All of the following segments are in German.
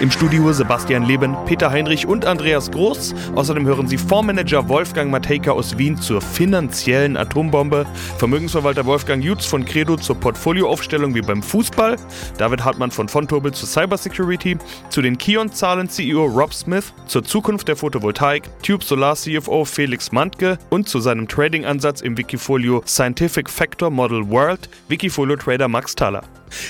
Im Studio Sebastian Leben, Peter Heinrich und Andreas Groß. Außerdem hören Sie Fondsmanager Wolfgang Matejka aus Wien zur finanziellen Atombombe, Vermögensverwalter Wolfgang Jutz von Credo zur Portfolioaufstellung wie beim Fußball, David Hartmann von Fontobel zur Cybersecurity, zu den Kion-Zahlen CEO Rob Smith, zur Zukunft der Photovoltaik, Tube Solar CFO Felix Mantke und zu seinem Trading-Ansatz im Wikifolio Scientific Factor Model World Wikifolio Trader Max Thaler.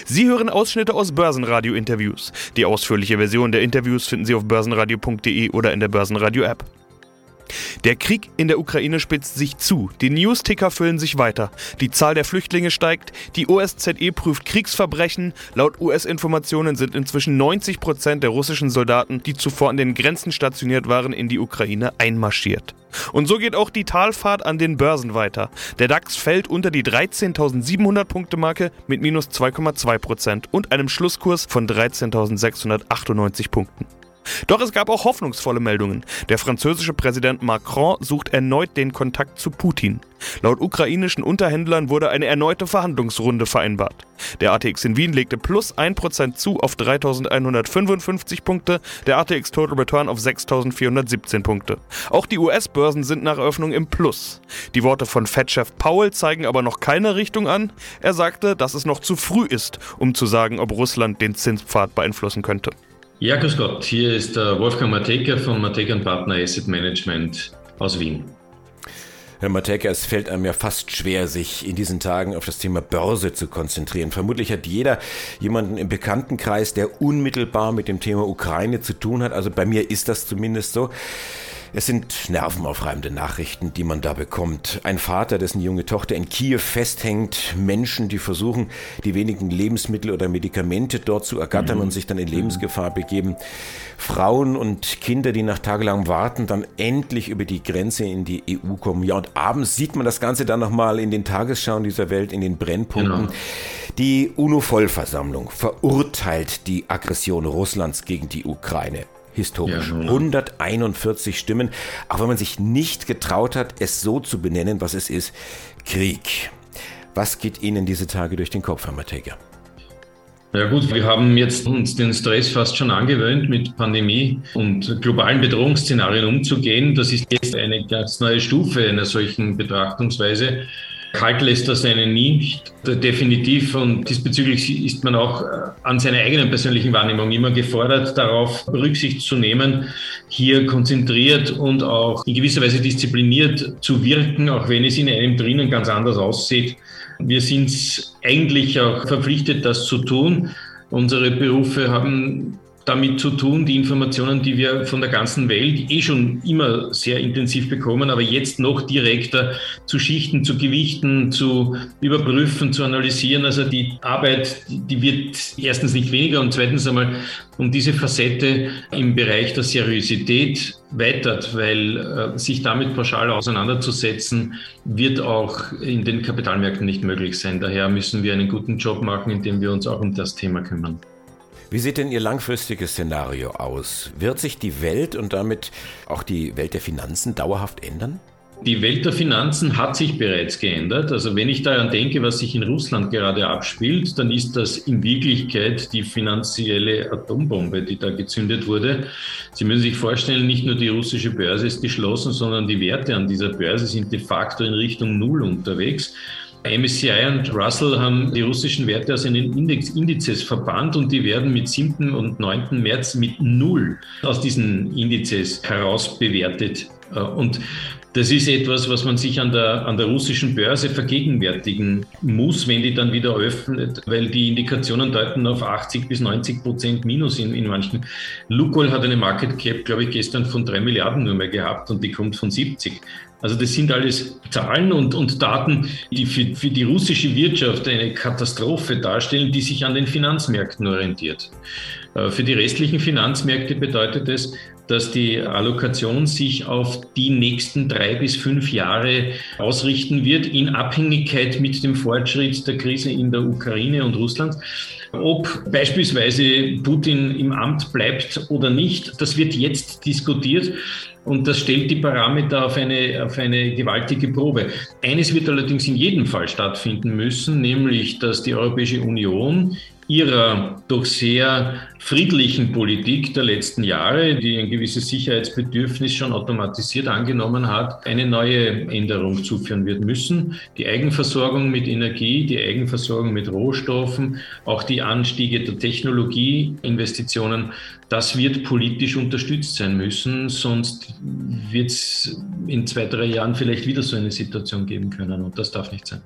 Sie hören Ausschnitte aus Börsenradio-Interviews. Die ausführliche Version der Interviews finden Sie auf börsenradio.de oder in der Börsenradio-App. Der Krieg in der Ukraine spitzt sich zu, die News-Ticker füllen sich weiter, die Zahl der Flüchtlinge steigt, die OSZE prüft Kriegsverbrechen, laut US-Informationen sind inzwischen 90 Prozent der russischen Soldaten, die zuvor an den Grenzen stationiert waren, in die Ukraine einmarschiert. Und so geht auch die Talfahrt an den Börsen weiter. Der DAX fällt unter die 13.700 Punkte Marke mit minus 2,2 Prozent und einem Schlusskurs von 13.698 Punkten. Doch es gab auch hoffnungsvolle Meldungen. Der französische Präsident Macron sucht erneut den Kontakt zu Putin. Laut ukrainischen Unterhändlern wurde eine erneute Verhandlungsrunde vereinbart. Der ATX in Wien legte plus 1% zu auf 3155 Punkte, der ATX Total Return auf 6417 Punkte. Auch die US-Börsen sind nach Eröffnung im Plus. Die Worte von Fed-Chef Powell zeigen aber noch keine Richtung an. Er sagte, dass es noch zu früh ist, um zu sagen, ob Russland den Zinspfad beeinflussen könnte. Ja, grüß Gott. Hier ist Wolfgang Mateka von Mateka Partner Asset Management aus Wien. Herr Mateka, es fällt einem ja fast schwer, sich in diesen Tagen auf das Thema Börse zu konzentrieren. Vermutlich hat jeder jemanden im Bekanntenkreis, der unmittelbar mit dem Thema Ukraine zu tun hat. Also bei mir ist das zumindest so. Es sind nervenaufreibende Nachrichten, die man da bekommt. Ein Vater, dessen junge Tochter in Kiew festhängt, Menschen, die versuchen, die wenigen Lebensmittel oder Medikamente dort zu ergattern mhm. und sich dann in Lebensgefahr begeben. Frauen und Kinder, die nach tagelangem Warten dann endlich über die Grenze in die EU kommen. Ja, und abends sieht man das Ganze dann nochmal in den Tagesschauen dieser Welt, in den Brennpunkten. Genau. Die UNO-Vollversammlung verurteilt die Aggression Russlands gegen die Ukraine historisch. Ja, 141 Stimmen, auch wenn man sich nicht getraut hat, es so zu benennen, was es ist. Krieg. Was geht Ihnen diese Tage durch den Kopf, Herr Matega? Ja gut, wir haben jetzt uns den Stress fast schon angewöhnt, mit Pandemie und globalen Bedrohungsszenarien umzugehen. Das ist jetzt eine ganz neue Stufe einer solchen Betrachtungsweise. Kalt lässt das einen nicht, definitiv. Und diesbezüglich ist man auch äh, an seiner eigenen persönlichen Wahrnehmung immer gefordert, darauf Rücksicht zu nehmen, hier konzentriert und auch in gewisser Weise diszipliniert zu wirken, auch wenn es in einem drinnen ganz anders aussieht. Wir sind eigentlich auch verpflichtet, das zu tun. Unsere Berufe haben damit zu tun, die Informationen, die wir von der ganzen Welt eh schon immer sehr intensiv bekommen, aber jetzt noch direkter zu schichten, zu gewichten, zu überprüfen, zu analysieren. Also die Arbeit, die wird erstens nicht weniger und zweitens einmal um diese Facette im Bereich der Seriosität weitert, weil äh, sich damit pauschal auseinanderzusetzen, wird auch in den Kapitalmärkten nicht möglich sein. Daher müssen wir einen guten Job machen, indem wir uns auch um das Thema kümmern. Wie sieht denn Ihr langfristiges Szenario aus? Wird sich die Welt und damit auch die Welt der Finanzen dauerhaft ändern? Die Welt der Finanzen hat sich bereits geändert. Also wenn ich daran denke, was sich in Russland gerade abspielt, dann ist das in Wirklichkeit die finanzielle Atombombe, die da gezündet wurde. Sie müssen sich vorstellen, nicht nur die russische Börse ist geschlossen, sondern die Werte an dieser Börse sind de facto in Richtung Null unterwegs. MSCI und Russell haben die russischen Werte aus den Index, Indizes verbannt und die werden mit 7. und 9. März mit Null aus diesen Indizes heraus bewertet. Äh, und das ist etwas, was man sich an der, an der russischen Börse vergegenwärtigen muss, wenn die dann wieder öffnet, weil die Indikationen deuten auf 80 bis 90 Prozent Minus in, in manchen. Lukoil hat eine Market Cap, glaube ich, gestern von drei Milliarden nur mehr gehabt und die kommt von 70. Also das sind alles Zahlen und, und Daten, die für, für die russische Wirtschaft eine Katastrophe darstellen, die sich an den Finanzmärkten orientiert. Äh, für die restlichen Finanzmärkte bedeutet es, dass die Allokation sich auf die nächsten drei bis fünf Jahre ausrichten wird, in Abhängigkeit mit dem Fortschritt der Krise in der Ukraine und Russland. Ob beispielsweise Putin im Amt bleibt oder nicht, das wird jetzt diskutiert. Und das stellt die Parameter auf eine, auf eine gewaltige Probe. Eines wird allerdings in jedem Fall stattfinden müssen, nämlich dass die Europäische Union ihrer doch sehr friedlichen Politik der letzten Jahre, die ein gewisses Sicherheitsbedürfnis schon automatisiert angenommen hat, eine neue Änderung zuführen wird müssen. Die Eigenversorgung mit Energie, die Eigenversorgung mit Rohstoffen, auch die Anstiege der Technologieinvestitionen, das wird politisch unterstützt sein müssen, sonst wird es in zwei, drei Jahren vielleicht wieder so eine Situation geben können und das darf nicht sein.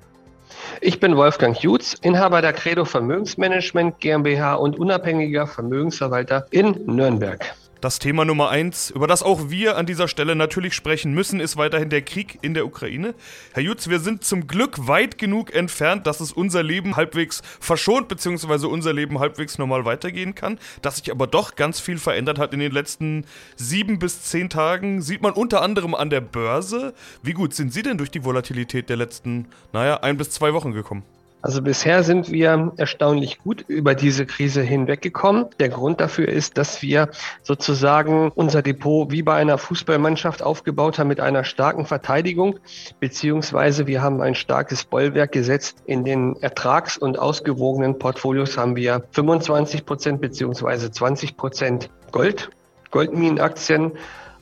Ich bin Wolfgang Jutz, Inhaber der Credo Vermögensmanagement GmbH und unabhängiger Vermögensverwalter in Nürnberg. Das Thema Nummer eins, über das auch wir an dieser Stelle natürlich sprechen müssen, ist weiterhin der Krieg in der Ukraine. Herr Jutz, wir sind zum Glück weit genug entfernt, dass es unser Leben halbwegs verschont, beziehungsweise unser Leben halbwegs normal weitergehen kann. Dass sich aber doch ganz viel verändert hat in den letzten sieben bis zehn Tagen, sieht man unter anderem an der Börse. Wie gut sind Sie denn durch die Volatilität der letzten, naja, ein bis zwei Wochen gekommen? Also bisher sind wir erstaunlich gut über diese Krise hinweggekommen. Der Grund dafür ist, dass wir sozusagen unser Depot wie bei einer Fußballmannschaft aufgebaut haben mit einer starken Verteidigung, beziehungsweise wir haben ein starkes Bollwerk gesetzt. In den ertrags- und ausgewogenen Portfolios haben wir 25 Prozent beziehungsweise 20 Prozent Gold, Goldminenaktien,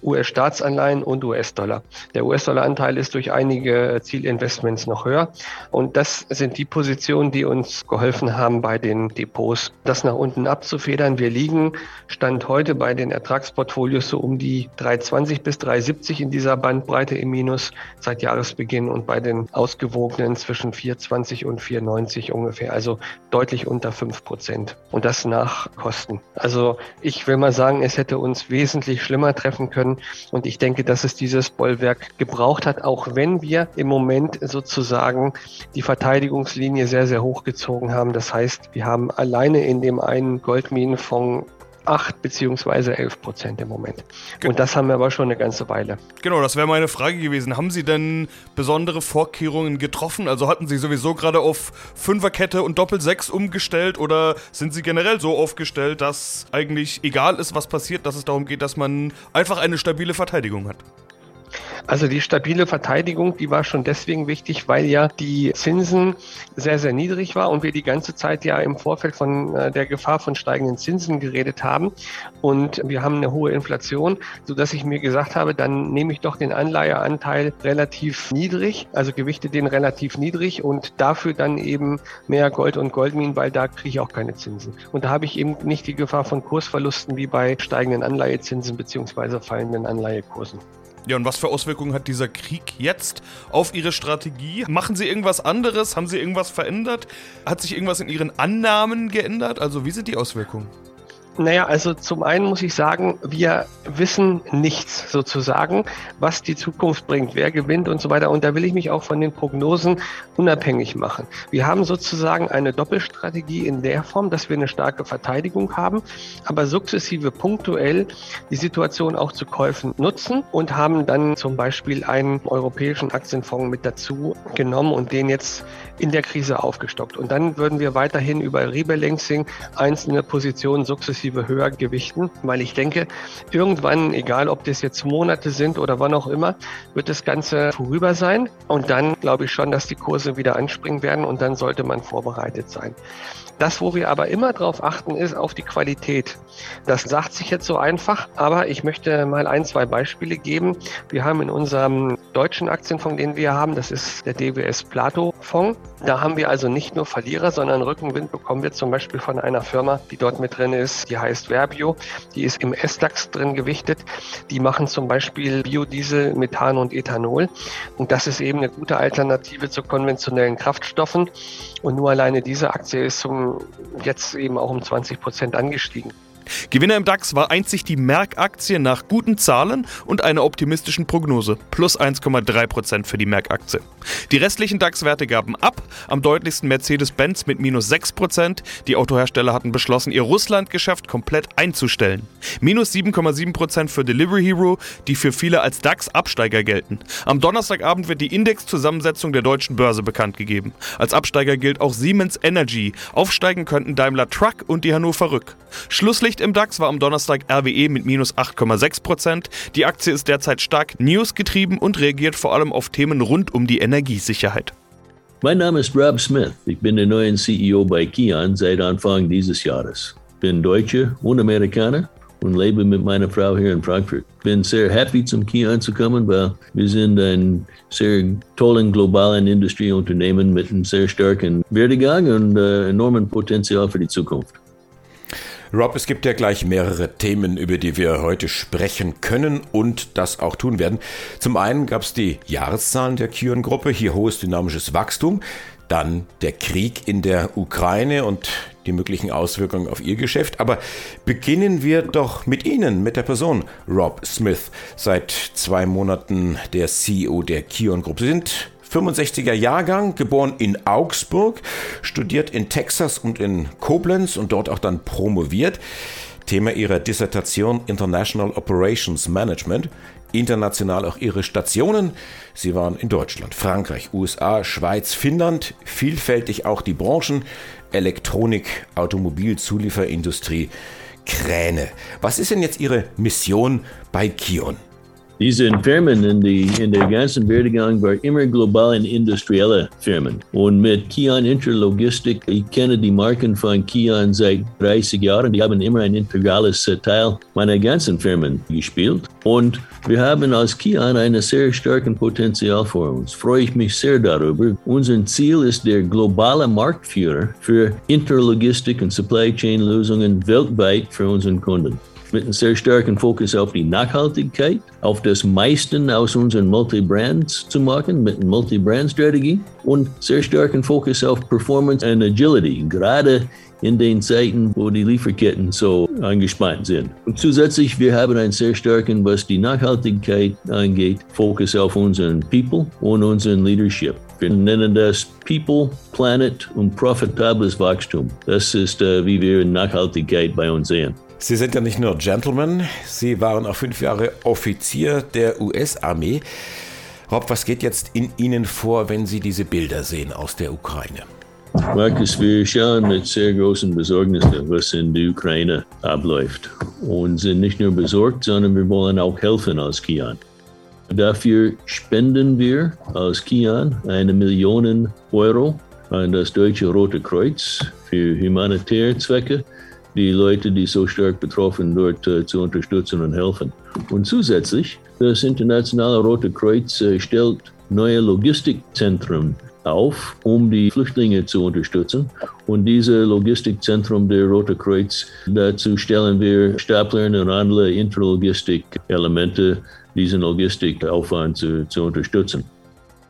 US-Staatsanleihen und US-Dollar. Der US-Dollar-Anteil ist durch einige Zielinvestments noch höher. Und das sind die Positionen, die uns geholfen haben, bei den Depots das nach unten abzufedern. Wir liegen Stand heute bei den Ertragsportfolios so um die 320 bis 370 in dieser Bandbreite im Minus seit Jahresbeginn und bei den ausgewogenen zwischen 420 und 490 ungefähr, also deutlich unter 5 Prozent. Und das nach Kosten. Also ich will mal sagen, es hätte uns wesentlich schlimmer treffen können und ich denke, dass es dieses Bollwerk gebraucht hat, auch wenn wir im Moment sozusagen die Verteidigungslinie sehr, sehr hochgezogen haben. Das heißt, wir haben alleine in dem einen Goldminenfonds 8 beziehungsweise 11 Prozent im Moment. Und das haben wir aber schon eine ganze Weile. Genau, das wäre meine Frage gewesen. Haben Sie denn besondere Vorkehrungen getroffen? Also hatten Sie sowieso gerade auf Fünferkette und Doppel-Sechs umgestellt oder sind Sie generell so aufgestellt, dass eigentlich egal ist, was passiert, dass es darum geht, dass man einfach eine stabile Verteidigung hat? Also die stabile Verteidigung, die war schon deswegen wichtig, weil ja die Zinsen sehr, sehr niedrig war und wir die ganze Zeit ja im Vorfeld von äh, der Gefahr von steigenden Zinsen geredet haben. Und wir haben eine hohe Inflation, so dass ich mir gesagt habe, dann nehme ich doch den Anleiheanteil relativ niedrig, also gewichte den relativ niedrig und dafür dann eben mehr Gold und Goldminen, weil da kriege ich auch keine Zinsen. Und da habe ich eben nicht die Gefahr von Kursverlusten wie bei steigenden Anleihezinsen beziehungsweise fallenden Anleihekursen. Ja, und was für Auswirkungen hat dieser Krieg jetzt auf Ihre Strategie? Machen Sie irgendwas anderes? Haben Sie irgendwas verändert? Hat sich irgendwas in Ihren Annahmen geändert? Also wie sind die Auswirkungen? Naja, also zum einen muss ich sagen, wir wissen nichts sozusagen, was die Zukunft bringt, wer gewinnt und so weiter. Und da will ich mich auch von den Prognosen unabhängig machen. Wir haben sozusagen eine Doppelstrategie in der Form, dass wir eine starke Verteidigung haben, aber sukzessive punktuell die Situation auch zu Käufen nutzen und haben dann zum Beispiel einen europäischen Aktienfonds mit dazu genommen und den jetzt in der Krise aufgestockt. Und dann würden wir weiterhin über Rebalancing einzelne Positionen sukzessive höher gewichten, weil ich denke, irgendwann, egal ob das jetzt Monate sind oder wann auch immer, wird das Ganze vorüber sein. Und dann glaube ich schon, dass die Kurse wieder anspringen werden und dann sollte man vorbereitet sein. Das, wo wir aber immer darauf achten, ist auf die Qualität. Das sagt sich jetzt so einfach, aber ich möchte mal ein, zwei Beispiele geben. Wir haben in unserem deutschen Aktienfonds, den wir haben, das ist der DWS Plato Fonds. Da haben wir also nicht nur Verlierer, sondern Rückenwind bekommen wir zum Beispiel von einer Firma, die dort mit drin ist, die heißt Verbio. Die ist im S-DAX drin gewichtet. Die machen zum Beispiel Biodiesel, Methan und Ethanol. Und das ist eben eine gute Alternative zu konventionellen Kraftstoffen. Und nur alleine diese Aktie ist zum, jetzt eben auch um 20 Prozent angestiegen. Gewinner im DAX war einzig die Merck-Aktie nach guten Zahlen und einer optimistischen Prognose. Plus 1,3% für die Merck-Aktie. Die restlichen DAX-Werte gaben ab. Am deutlichsten Mercedes-Benz mit minus 6%. Die Autohersteller hatten beschlossen, ihr Russland-Geschäft komplett einzustellen. Minus 7,7% für Delivery Hero, die für viele als DAX-Absteiger gelten. Am Donnerstagabend wird die Indexzusammensetzung der deutschen Börse bekannt gegeben. Als Absteiger gilt auch Siemens Energy. Aufsteigen könnten Daimler Truck und die Hannover Rück. Schlusslicht im DAX war am Donnerstag RWE mit minus 8,6%. Die Aktie ist derzeit stark newsgetrieben und reagiert vor allem auf Themen rund um die Energiesicherheit. Mein Name ist Rob Smith. Ich bin der neue CEO bei Kian seit Anfang dieses Jahres. Bin Deutsche und Amerikaner und lebe mit meiner Frau hier in Frankfurt. Bin sehr happy zum Kian zu kommen, weil wir sind ein sehr tollen globalen Industrieunternehmen mit einem sehr starken Werdegang und äh, enormen Potenzial für die Zukunft. Rob, es gibt ja gleich mehrere Themen, über die wir heute sprechen können und das auch tun werden. Zum einen gab es die Jahreszahlen der Kion-Gruppe, hier hohes dynamisches Wachstum, dann der Krieg in der Ukraine und die möglichen Auswirkungen auf Ihr Geschäft. Aber beginnen wir doch mit Ihnen, mit der Person Rob Smith, seit zwei Monaten der CEO der Kion-Gruppe. Sie sind 65er Jahrgang, geboren in Augsburg, studiert in Texas und in Koblenz und dort auch dann promoviert. Thema ihrer Dissertation International Operations Management. International auch ihre Stationen. Sie waren in Deutschland, Frankreich, USA, Schweiz, Finnland, vielfältig auch die Branchen Elektronik, Automobil, Zulieferindustrie, Kräne. Was ist denn jetzt Ihre Mission bei Kion? Diese Firmen in, die, in der ganzen Werdegang waren immer globalen industrielle Firmen. Und mit Kian Interlogistik, ich kenne die Marken von Kian seit 30 Jahren. Die haben immer ein integrales Teil meiner ganzen Firmen gespielt. Und wir haben als Kian einen sehr starken Potenzial vor uns. Freue ich mich sehr darüber. Unser Ziel ist der globale Marktführer für Interlogistik und Supply Chain Lösungen weltweit für unseren Kunden mit einem sehr starken Fokus auf die Nachhaltigkeit, auf das meisten aus unseren Multi-Brands zu machen, mit einer Multi-Brand-Strategie und sehr starken Fokus auf Performance und Agility, gerade in den Zeiten, wo die Lieferketten so angespannt sind. Und zusätzlich, wir haben einen sehr starken, was die Nachhaltigkeit angeht, Fokus auf unseren People und unseren Leadership. Wir nennen das People, Planet und profitables Wachstum. Das ist, äh, wie wir Nachhaltigkeit bei uns sehen. Sie sind ja nicht nur Gentleman, Sie waren auch fünf Jahre Offizier der US-Armee. Rob, was geht jetzt in Ihnen vor, wenn Sie diese Bilder sehen aus der Ukraine? Markus, wir schauen mit sehr großen Besorgnis, was in der Ukraine abläuft. Und sind nicht nur besorgt, sondern wir wollen auch helfen als Kian. Dafür spenden wir als Kian eine Million Euro an das Deutsche Rote Kreuz für humanitäre Zwecke die Leute, die so stark betroffen dort äh, zu unterstützen und helfen. Und zusätzlich, das Internationale Rote Kreuz äh, stellt neue Logistikzentren auf, um die Flüchtlinge zu unterstützen. Und diese Logistikzentrum der Rote Kreuz, dazu stellen wir Stapler und andere Interlogistik-Elemente, diesen Logistikaufwand zu, zu unterstützen.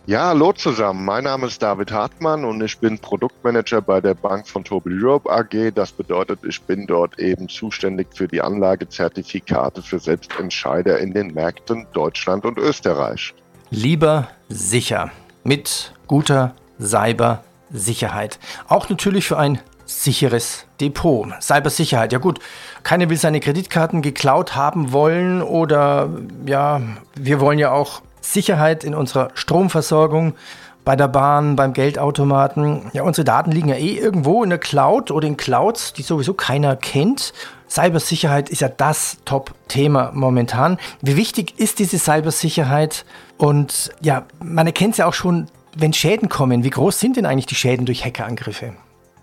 Ja, hallo zusammen. Mein Name ist David Hartmann und ich bin Produktmanager bei der Bank von Tobi Europe AG. Das bedeutet, ich bin dort eben zuständig für die Anlagezertifikate für Selbstentscheider in den Märkten Deutschland und Österreich. Lieber sicher mit guter Cybersicherheit. Auch natürlich für ein sicheres Depot. Cybersicherheit, ja gut, keiner will seine Kreditkarten geklaut haben wollen oder ja, wir wollen ja auch Sicherheit in unserer Stromversorgung, bei der Bahn, beim Geldautomaten. Ja, unsere Daten liegen ja eh irgendwo in der Cloud oder in Clouds, die sowieso keiner kennt. Cybersicherheit ist ja das Top-Thema momentan. Wie wichtig ist diese Cybersicherheit? Und ja, man erkennt es ja auch schon, wenn Schäden kommen. Wie groß sind denn eigentlich die Schäden durch Hackerangriffe?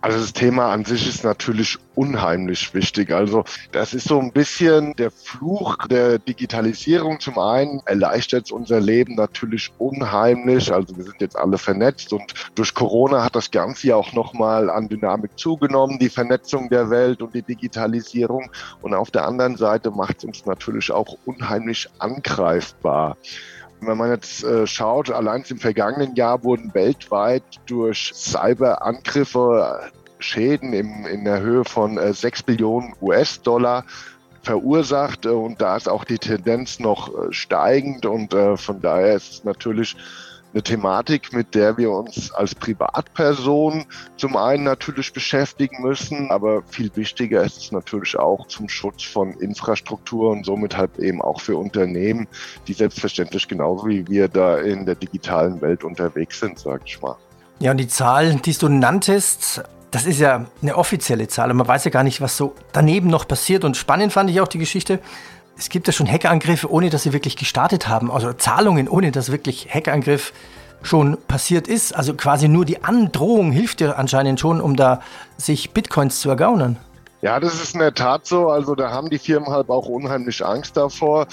Also das Thema an sich ist natürlich unheimlich wichtig. Also das ist so ein bisschen der Fluch der Digitalisierung. Zum einen erleichtert es unser Leben natürlich unheimlich. Also wir sind jetzt alle vernetzt und durch Corona hat das Ganze ja auch nochmal an Dynamik zugenommen, die Vernetzung der Welt und die Digitalisierung. Und auf der anderen Seite macht es uns natürlich auch unheimlich angreifbar. Wenn man jetzt äh, schaut, allein im vergangenen Jahr wurden weltweit durch Cyberangriffe Schäden im, in der Höhe von äh, 6 Billionen US-Dollar verursacht äh, und da ist auch die Tendenz noch äh, steigend und äh, von daher ist es natürlich eine Thematik, mit der wir uns als Privatperson zum einen natürlich beschäftigen müssen, aber viel wichtiger ist es natürlich auch zum Schutz von Infrastruktur und somit halt eben auch für Unternehmen, die selbstverständlich genauso wie wir da in der digitalen Welt unterwegs sind, sag ich mal. Ja, und die Zahl, die du nanntest, das ist ja eine offizielle Zahl und man weiß ja gar nicht, was so daneben noch passiert. Und spannend fand ich auch die Geschichte, es gibt ja schon Hackerangriffe, ohne dass sie wirklich gestartet haben. Also Zahlungen, ohne dass wirklich Hackerangriff schon passiert ist. Also quasi nur die Androhung hilft dir anscheinend schon, um da sich Bitcoins zu ergaunern. Ja, das ist in der Tat so. Also da haben die Firmen halt auch unheimlich Angst davor.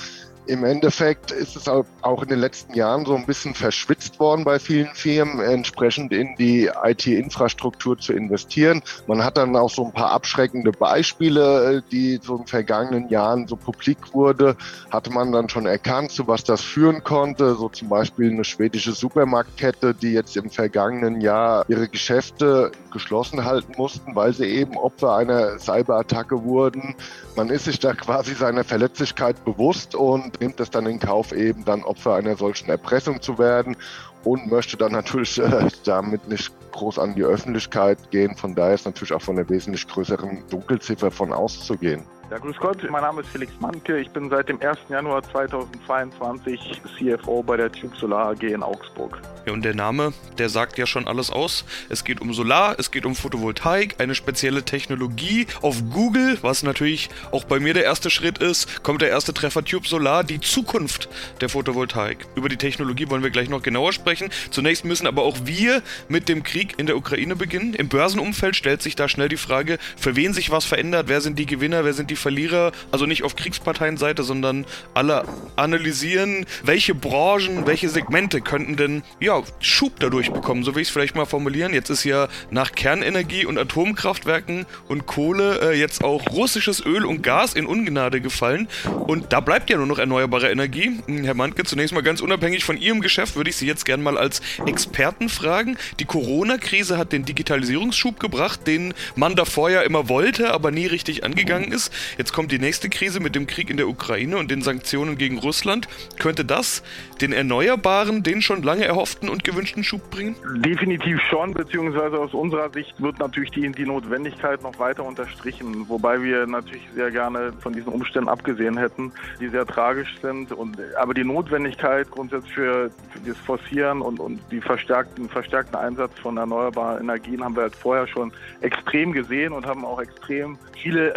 Im Endeffekt ist es auch in den letzten Jahren so ein bisschen verschwitzt worden bei vielen Firmen, entsprechend in die IT-Infrastruktur zu investieren. Man hat dann auch so ein paar abschreckende Beispiele, die so in den vergangenen Jahren so publik wurde, hatte man dann schon erkannt, zu was das führen konnte. So zum Beispiel eine schwedische Supermarktkette, die jetzt im vergangenen Jahr ihre Geschäfte geschlossen halten mussten, weil sie eben Opfer einer Cyberattacke wurden. Man ist sich da quasi seiner Verletzlichkeit bewusst und nimmt es dann in Kauf, eben dann Opfer einer solchen Erpressung zu werden und möchte dann natürlich äh, damit nicht groß an die Öffentlichkeit gehen. Von daher ist natürlich auch von einer wesentlich größeren Dunkelziffer von auszugehen. Ja, grüß Gott, mein Name ist Felix Manke. Ich bin seit dem 1. Januar 2022 CFO bei der Tube Solar AG in Augsburg. Ja, und der Name, der sagt ja schon alles aus. Es geht um Solar, es geht um Photovoltaik, eine spezielle Technologie. Auf Google, was natürlich auch bei mir der erste Schritt ist, kommt der erste Treffer Tube Solar, die Zukunft der Photovoltaik. Über die Technologie wollen wir gleich noch genauer sprechen. Zunächst müssen aber auch wir mit dem Krieg in der Ukraine beginnen. Im Börsenumfeld stellt sich da schnell die Frage, für wen sich was verändert, wer sind die Gewinner, wer sind die Verlierer. Also nicht auf Kriegsparteienseite, sondern alle analysieren, welche Branchen, welche Segmente könnten denn ja Schub dadurch bekommen, so will ich es vielleicht mal formulieren. Jetzt ist ja nach Kernenergie und Atomkraftwerken und Kohle äh, jetzt auch russisches Öl und Gas in Ungnade gefallen. Und da bleibt ja nur noch erneuerbare Energie. Hm, Herr Mantke, zunächst mal ganz unabhängig von Ihrem Geschäft würde ich Sie jetzt gerne mal als Experten fragen. Die Corona-Krise hat den Digitalisierungsschub gebracht, den man davor ja immer wollte, aber nie richtig angegangen ist. Jetzt kommt die nächste Krise mit dem Krieg in der Ukraine und den Sanktionen gegen Russland. Könnte das den Erneuerbaren, den schon lange erhofften und gewünschten Schub bringen? Definitiv schon, beziehungsweise aus unserer Sicht wird natürlich die, die Notwendigkeit noch weiter unterstrichen, wobei wir natürlich sehr gerne von diesen Umständen abgesehen hätten, die sehr tragisch sind. Und, aber die Notwendigkeit grundsätzlich für, für das Forcieren und, und die verstärkten, verstärkten Einsatz von erneuerbaren Energien haben wir halt vorher schon extrem gesehen und haben auch extrem viele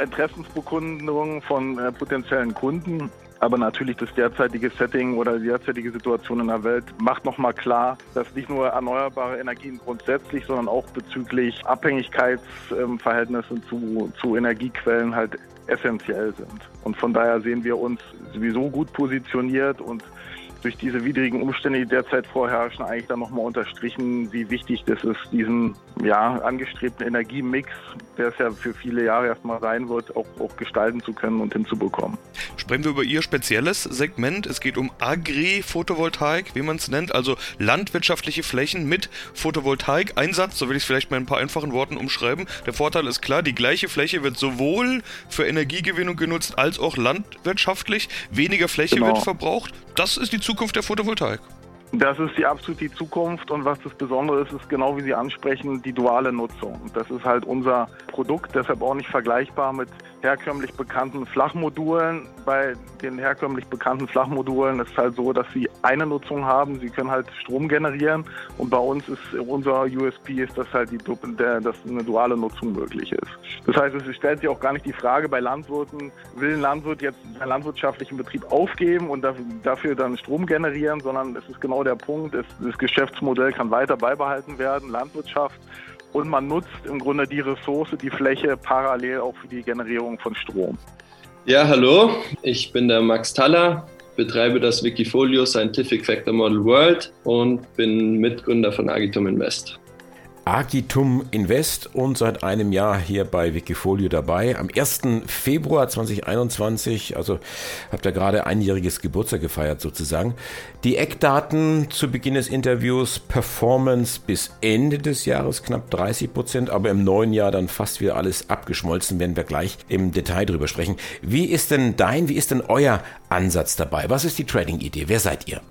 Interessensbekundungen von äh, potenziellen Kunden. Aber natürlich das derzeitige Setting oder die derzeitige Situation in der Welt macht nochmal klar, dass nicht nur erneuerbare Energien grundsätzlich, sondern auch bezüglich Abhängigkeitsverhältnissen zu, zu Energiequellen halt essentiell sind. Und von daher sehen wir uns sowieso gut positioniert und durch diese widrigen Umstände, die derzeit vorherrschen, eigentlich dann nochmal unterstrichen, wie wichtig das ist, diesen ja, angestrebten Energiemix, der es ja für viele Jahre erstmal sein wird, auch, auch gestalten zu können und hinzubekommen. Sprechen wir über Ihr spezielles Segment. Es geht um Agri-Photovoltaik, wie man es nennt, also landwirtschaftliche Flächen mit Photovoltaik-Einsatz, so will ich es vielleicht mal in ein paar einfachen Worten umschreiben. Der Vorteil ist klar, die gleiche Fläche wird sowohl für Energiegewinnung genutzt als auch landwirtschaftlich. Weniger Fläche genau. wird verbraucht. Das ist die Zukunft der Photovoltaik. Das ist die absolut die Zukunft und was das Besondere ist, ist genau wie Sie ansprechen, die duale Nutzung. Das ist halt unser Produkt, deshalb auch nicht vergleichbar mit herkömmlich bekannten Flachmodulen. Bei den herkömmlich bekannten Flachmodulen ist es halt so, dass sie eine Nutzung haben. Sie können halt Strom generieren und bei uns ist unser USP ist, dass halt die, dass eine duale Nutzung möglich ist. Das heißt, es stellt sich auch gar nicht die Frage bei Landwirten, will ein Landwirt jetzt einen landwirtschaftlichen Betrieb aufgeben und dafür dann Strom generieren, sondern es ist genau der Punkt, das Geschäftsmodell kann weiter beibehalten werden. Landwirtschaft und man nutzt im Grunde die Ressource, die Fläche parallel auch für die Generierung von Strom. Ja, hallo, ich bin der Max Taller, betreibe das Wikifolio Scientific Factor Model World und bin Mitgründer von Agitum Invest. Agitum Invest und seit einem Jahr hier bei Wikifolio dabei. Am 1. Februar 2021, also habt ihr gerade einjähriges Geburtstag gefeiert sozusagen. Die Eckdaten zu Beginn des Interviews, Performance bis Ende des Jahres knapp 30 Prozent, aber im neuen Jahr dann fast wieder alles abgeschmolzen, werden wir gleich im Detail drüber sprechen. Wie ist denn dein, wie ist denn euer Ansatz dabei? Was ist die Trading-Idee? Wer seid ihr?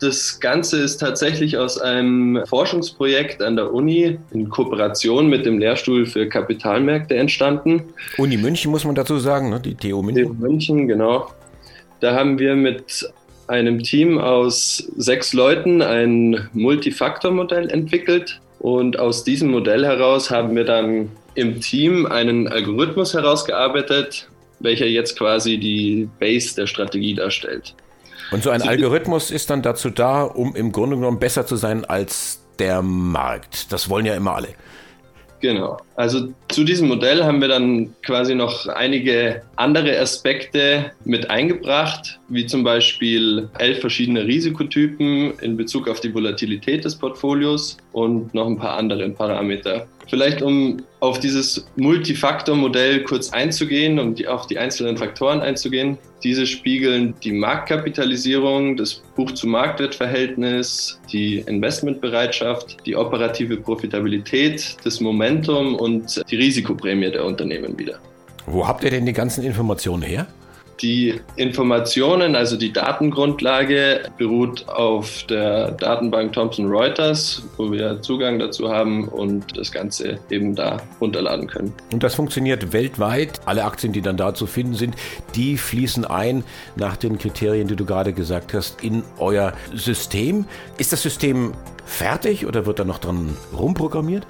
Das Ganze ist tatsächlich aus einem Forschungsprojekt an der Uni in Kooperation mit dem Lehrstuhl für Kapitalmärkte entstanden. Uni München muss man dazu sagen, ne? die TU München. TU München, genau. Da haben wir mit einem Team aus sechs Leuten ein Multifaktor-Modell entwickelt. Und aus diesem Modell heraus haben wir dann im Team einen Algorithmus herausgearbeitet, welcher jetzt quasi die Base der Strategie darstellt. Und so ein Algorithmus ist dann dazu da, um im Grunde genommen besser zu sein als der Markt. Das wollen ja immer alle. Genau. Also zu diesem Modell haben wir dann quasi noch einige andere Aspekte mit eingebracht, wie zum Beispiel elf verschiedene Risikotypen in Bezug auf die Volatilität des Portfolios und noch ein paar andere Parameter. Vielleicht um auf dieses Multifaktor-Modell kurz einzugehen, um die, auf die einzelnen Faktoren einzugehen. Diese spiegeln die Marktkapitalisierung, das Buch-zu-Marktwert-Verhältnis, die Investmentbereitschaft, die operative Profitabilität, das Momentum und die Risikoprämie der Unternehmen wieder. Wo habt ihr denn die ganzen Informationen her? Die Informationen, also die Datengrundlage, beruht auf der Datenbank Thomson Reuters, wo wir Zugang dazu haben und das Ganze eben da runterladen können. Und das funktioniert weltweit. Alle Aktien, die dann da zu finden sind, die fließen ein nach den Kriterien, die du gerade gesagt hast, in euer System. Ist das System fertig oder wird da noch dran rumprogrammiert?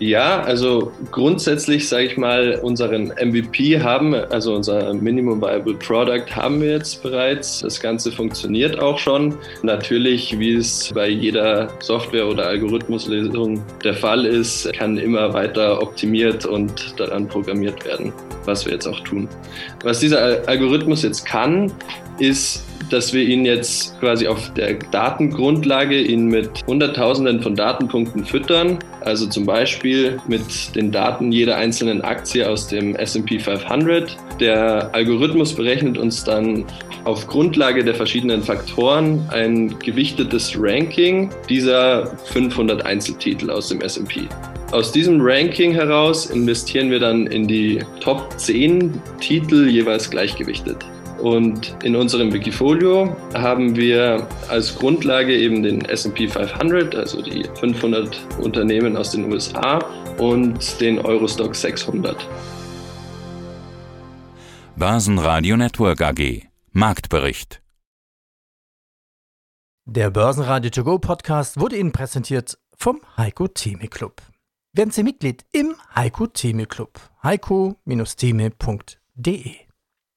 Ja, also grundsätzlich sage ich mal, unseren MVP haben, also unser Minimum Viable Product haben wir jetzt bereits. Das Ganze funktioniert auch schon. Natürlich, wie es bei jeder Software- oder Algorithmuslösung der Fall ist, kann immer weiter optimiert und daran programmiert werden, was wir jetzt auch tun. Was dieser Algorithmus jetzt kann, ist dass wir ihn jetzt quasi auf der Datengrundlage ihn mit Hunderttausenden von Datenpunkten füttern. Also zum Beispiel mit den Daten jeder einzelnen Aktie aus dem SP 500. Der Algorithmus berechnet uns dann auf Grundlage der verschiedenen Faktoren ein gewichtetes Ranking dieser 500 Einzeltitel aus dem SP. Aus diesem Ranking heraus investieren wir dann in die Top 10 Titel jeweils gleichgewichtet. Und in unserem Wikifolio haben wir als Grundlage eben den SP 500, also die 500 Unternehmen aus den USA und den Eurostock 600. Börsenradio Network AG Marktbericht Der Börsenradio To Go Podcast wurde Ihnen präsentiert vom Heiko Theme Club. Werden Sie Mitglied im Heiko Theme Club. heiko-theme.de